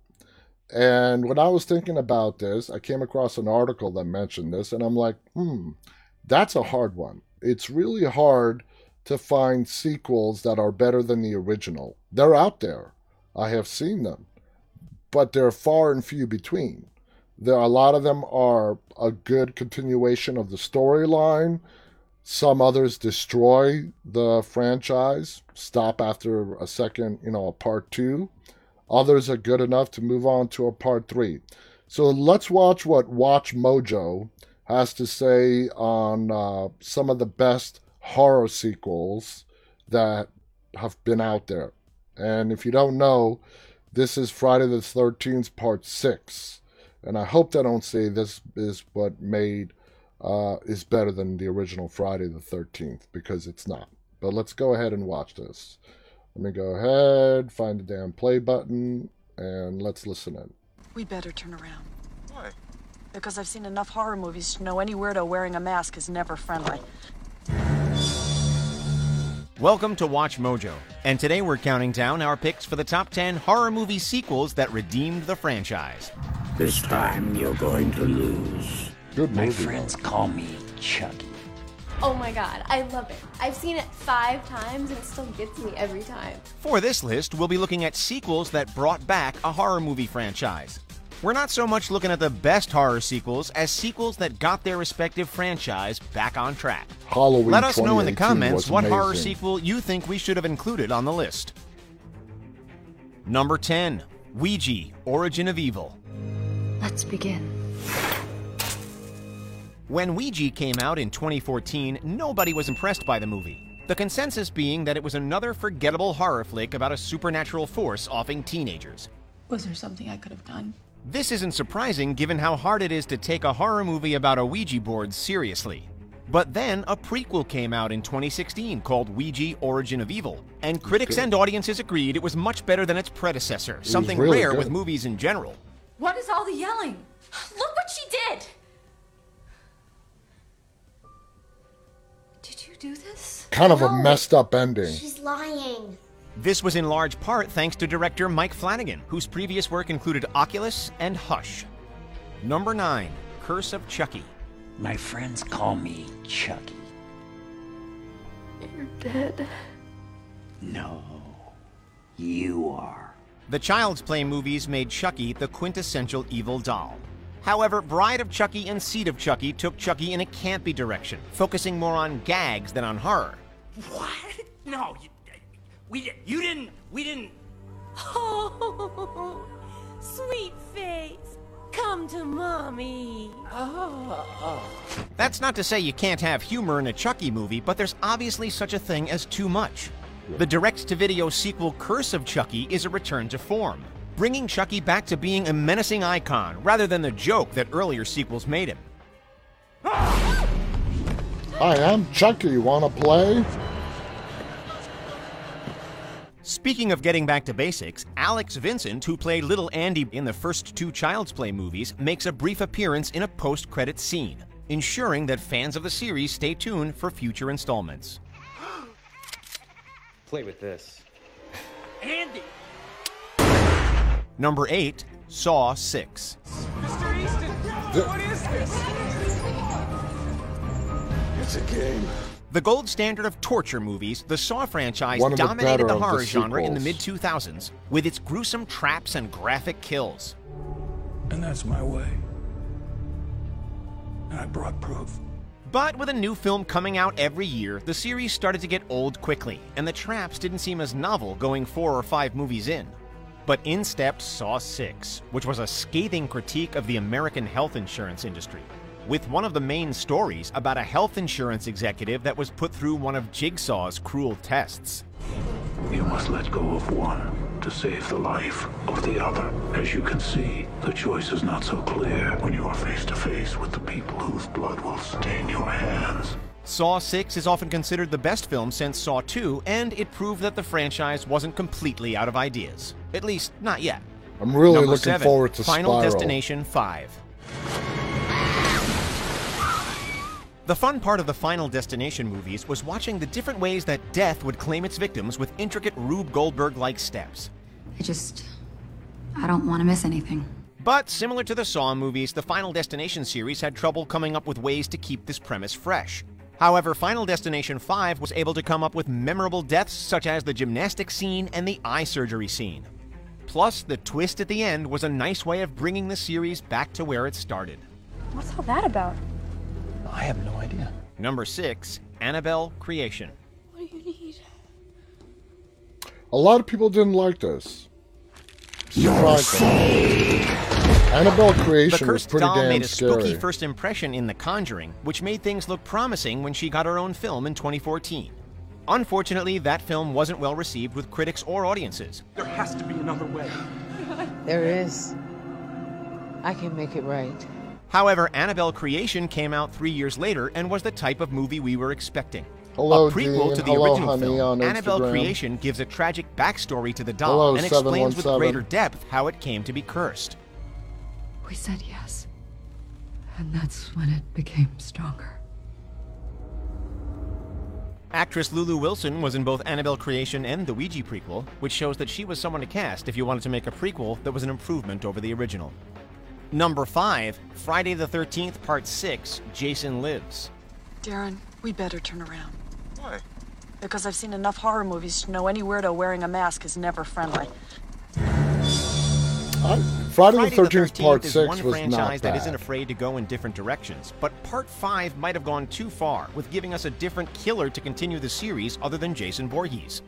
And when I was thinking about this, I came across an article that mentioned this, and I'm like, hmm, that's a hard one. It's really hard to find sequels that are better than the original. They're out there. I have seen them, but they're far and few between. There, a lot of them are a good continuation of the storyline. Some others destroy the franchise, stop after a second, you know, a part two. Others are good enough to move on to a part three. So let's watch what Watch Mojo has to say on uh, some of the best horror sequels that have been out there. And if you don't know, this is Friday the 13th, part six. And I hope they don't say this is what made uh, is better than the original Friday the 13th because it's not. But let's go ahead and watch this. Let me go ahead, find the damn play button, and let's listen in. We better turn around. Why? Because I've seen enough horror movies to know any weirdo wearing a mask is never friendly. Welcome to Watch Mojo, and today we're counting down our picks for the top 10 horror movie sequels that redeemed the franchise. This time you're going to lose. Good My movie. friends call me Chucky. Oh my god, I love it. I've seen it five times and it still gets me every time. For this list, we'll be looking at sequels that brought back a horror movie franchise. We're not so much looking at the best horror sequels as sequels that got their respective franchise back on track. Halloween Let us know in the comments was what horror sequel you think we should have included on the list. Number 10 Ouija Origin of Evil. Let's begin. When Ouija came out in 2014, nobody was impressed by the movie. The consensus being that it was another forgettable horror flick about a supernatural force offing teenagers. Was there something I could have done? This isn't surprising given how hard it is to take a horror movie about a Ouija board seriously. But then a prequel came out in 2016 called Ouija Origin of Evil, and critics and audiences agreed it was much better than its predecessor, something really rare good. with movies in general. What is all the yelling? Look what she did! Did you do this? Kind of a messed up ending. She's lying. This was in large part thanks to director Mike Flanagan, whose previous work included Oculus and Hush. Number 9 Curse of Chucky. My friends call me Chucky. You're dead. No, you are. The Child's Play movies made Chucky the quintessential evil doll. However, Bride of Chucky and Seed of Chucky took Chucky in a campy direction, focusing more on gags than on horror. What? No, you, we, you didn't, we didn't. Oh, sweet face, come to mommy. Oh. That's not to say you can't have humor in a Chucky movie, but there's obviously such a thing as too much. The direct to video sequel Curse of Chucky is a return to form, bringing Chucky back to being a menacing icon rather than the joke that earlier sequels made him. Hi, I'm Chucky. Wanna play? Speaking of getting back to basics, Alex Vincent, who played Little Andy in the first two Child's Play movies, makes a brief appearance in a post credit scene, ensuring that fans of the series stay tuned for future installments. Play with this. Andy! Number 8, Saw 6. Mr. Easton, what is this? It's a game. The gold standard of torture movies, the Saw franchise the dominated the of the horror genre in the mid 2000s with its gruesome traps and graphic kills. And that's my way. And I brought proof. But with a new film coming out every year, the series started to get old quickly, and the traps didn't seem as novel going four or five movies in. But in stepped Saw 6, which was a scathing critique of the American health insurance industry, with one of the main stories about a health insurance executive that was put through one of Jigsaw's cruel tests. You must let go of one to save the life of the other. As you can see, the choice is not so clear when you are face to face with the people whose blood will stain your hands. Saw 6 is often considered the best film since Saw 2, and it proved that the franchise wasn't completely out of ideas. At least, not yet. I'm really Number looking seven, forward to Final Spiral. Destination 5. The fun part of the Final Destination movies was watching the different ways that death would claim its victims with intricate Rube Goldberg like steps. I just. I don't want to miss anything. But similar to the Saw movies, the Final Destination series had trouble coming up with ways to keep this premise fresh. However, Final Destination 5 was able to come up with memorable deaths such as the gymnastic scene and the eye surgery scene. Plus, the twist at the end was a nice way of bringing the series back to where it started. What's all that about? I have no idea. Number 6, Annabelle Creation. What do you need? A lot of people didn't like this. Surprising. Annabelle The Creation was cursed pretty doll damn made a spooky first impression in The Conjuring, which made things look promising when she got her own film in 2014. Unfortunately, that film wasn't well received with critics or audiences. There has to be another way. There is. I can make it right. However, Annabelle Creation came out three years later and was the type of movie we were expecting. Hello, a prequel Dean. to the Hello, original honey, film, on Annabelle Instagram. Creation gives a tragic backstory to the doll Hello, and explains with greater depth how it came to be cursed. We said yes. And that's when it became stronger. Actress Lulu Wilson was in both Annabelle Creation and the Ouija prequel, which shows that she was someone to cast if you wanted to make a prequel that was an improvement over the original. Number 5, Friday the 13th, Part 6, Jason Lives. Darren, we better turn around. Why? Because I've seen enough horror movies to know any weirdo wearing a mask is never friendly. I, Friday, Friday the 13th, Part is 6 one was franchise not that isn't afraid to go in different directions, but Part 5 might have gone too far with giving us a different killer to continue the series other than Jason Voorhees.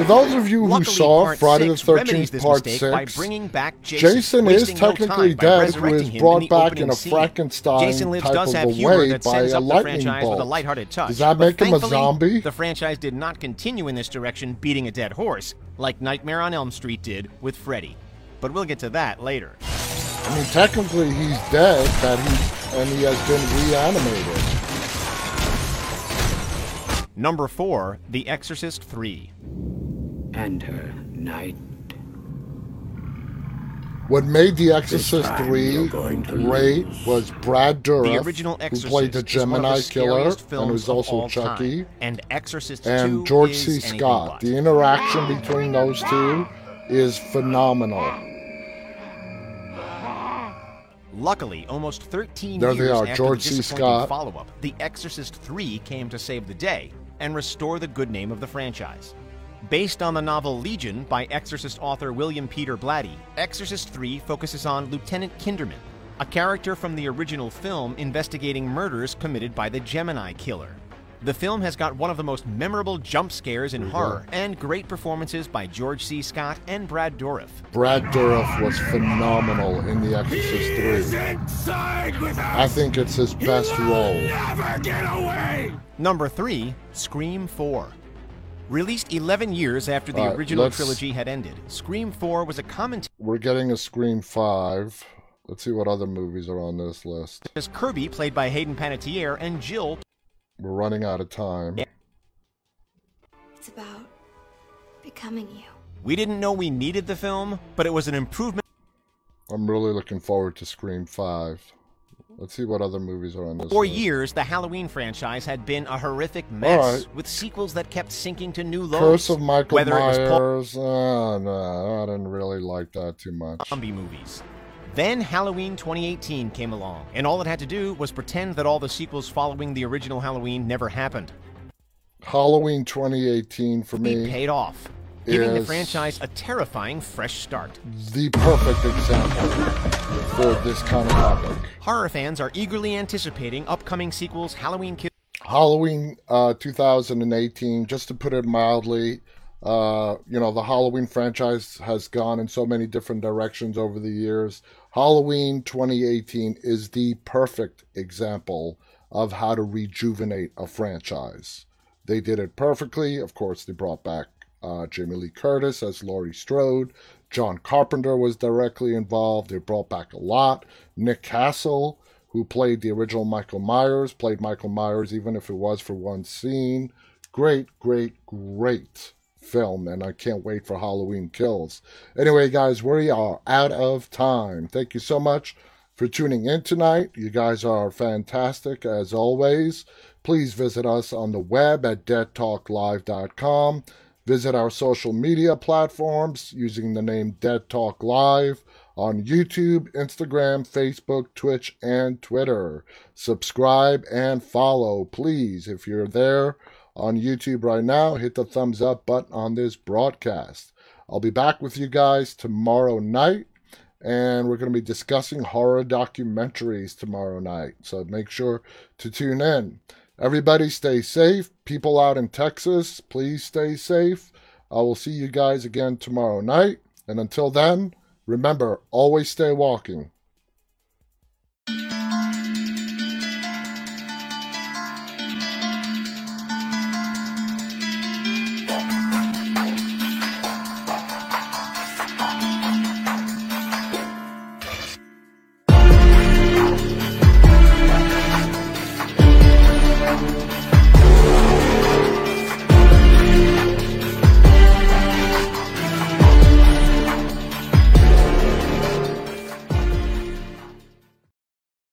For those of you who Luckily, saw Friday the 13th, Part mistake by 6, bringing back Jason, Jason is wasting no technically dead, who is brought the back in a. Frankenstein Jason Lives type does of have a humor way that by a up the lightning franchise with a bolt. lighthearted touch. Does that but make him a zombie? The franchise did not continue in this direction, beating a dead horse, like Nightmare on Elm Street did with Freddy. But we'll get to that later. I mean, technically he's dead, that he, and he has been reanimated. Number 4, The Exorcist 3. And her night. What made The Exorcist time 3 you're going to great was Brad Dourif, The original who played the is one of Gemini Killer and was also all Chucky, time. And Exorcist and 2 George is C. Scott. but. The interaction between those two is phenomenal. Luckily, almost 13 There years are, after George the disappointing follow-up, The Exorcist 3 came to save the day and restore the good name of the franchise. Based on the novel Legion by Exorcist author William Peter Blatty, Exorcist 3 focuses on Lieutenant Kinderman, a character from the original film investigating murders committed by the Gemini Killer. The film has got one of the most memorable jump scares in horror and great performances by George C. Scott and Brad Dourif. Brad Dourif was phenomenal in The Exorcist 3. I think it's his best role. Number 3, Scream 4. Released 11 years after the All right, original trilogy had ended, Scream 4 was a commentary We're getting a Scream 5. Let's see what other movies are on this list. as Kirby, played by Hayden Panettiere, and Jill, We're running out of time. It's about becoming you. we didn't know we needed the film, but it was an improvement I'm really looking forward to Scream 5. Let's see what other movies are on this For list. years, the Halloween franchise had been a horrific mess, right. with sequels that kept sinking to new lows. Curse of Michael whether it Myers. Uh, no, I didn't really like that too much. zombie movies. Then Halloween 2018 came along, and all it had to do was pretend that all the sequels following the original Halloween never happened. Halloween 2018 for It me paid off, giving the franchise a terrifying fresh start. the perfect example for this kind of topic. Horror fans are eagerly anticipating upcoming sequels Halloween Kills Halloween uh, 2018, just to put it mildly, uh, you know, the Halloween franchise has gone in so many different directions over the years. Halloween 2018 is the perfect example of how to rejuvenate a franchise. They did it perfectly. Of course, they brought back uh, Jamie Lee Curtis as Laurie Strode. John Carpenter was directly involved. They brought back a lot. Nick Castle, who played the original Michael Myers, played Michael Myers even if it was for one scene. Great, great, great film, and I can't wait for Halloween Kills. Anyway, guys, we are out of time. Thank you so much for tuning in tonight. You guys are fantastic as always. Please visit us on the web at deadtalklive.com. Visit our social media platforms using the name Dead Talk Live on YouTube, Instagram, Facebook, Twitch, and Twitter. Subscribe and follow, please. If you're there on YouTube right now, hit the thumbs up button on this broadcast. I'll be back with you guys tomorrow night, and we're going to be discussing horror documentaries tomorrow night. So make sure to tune in. Everybody stay safe. People out in Texas, please stay safe. I will see you guys again tomorrow night. And until then, remember always stay walking.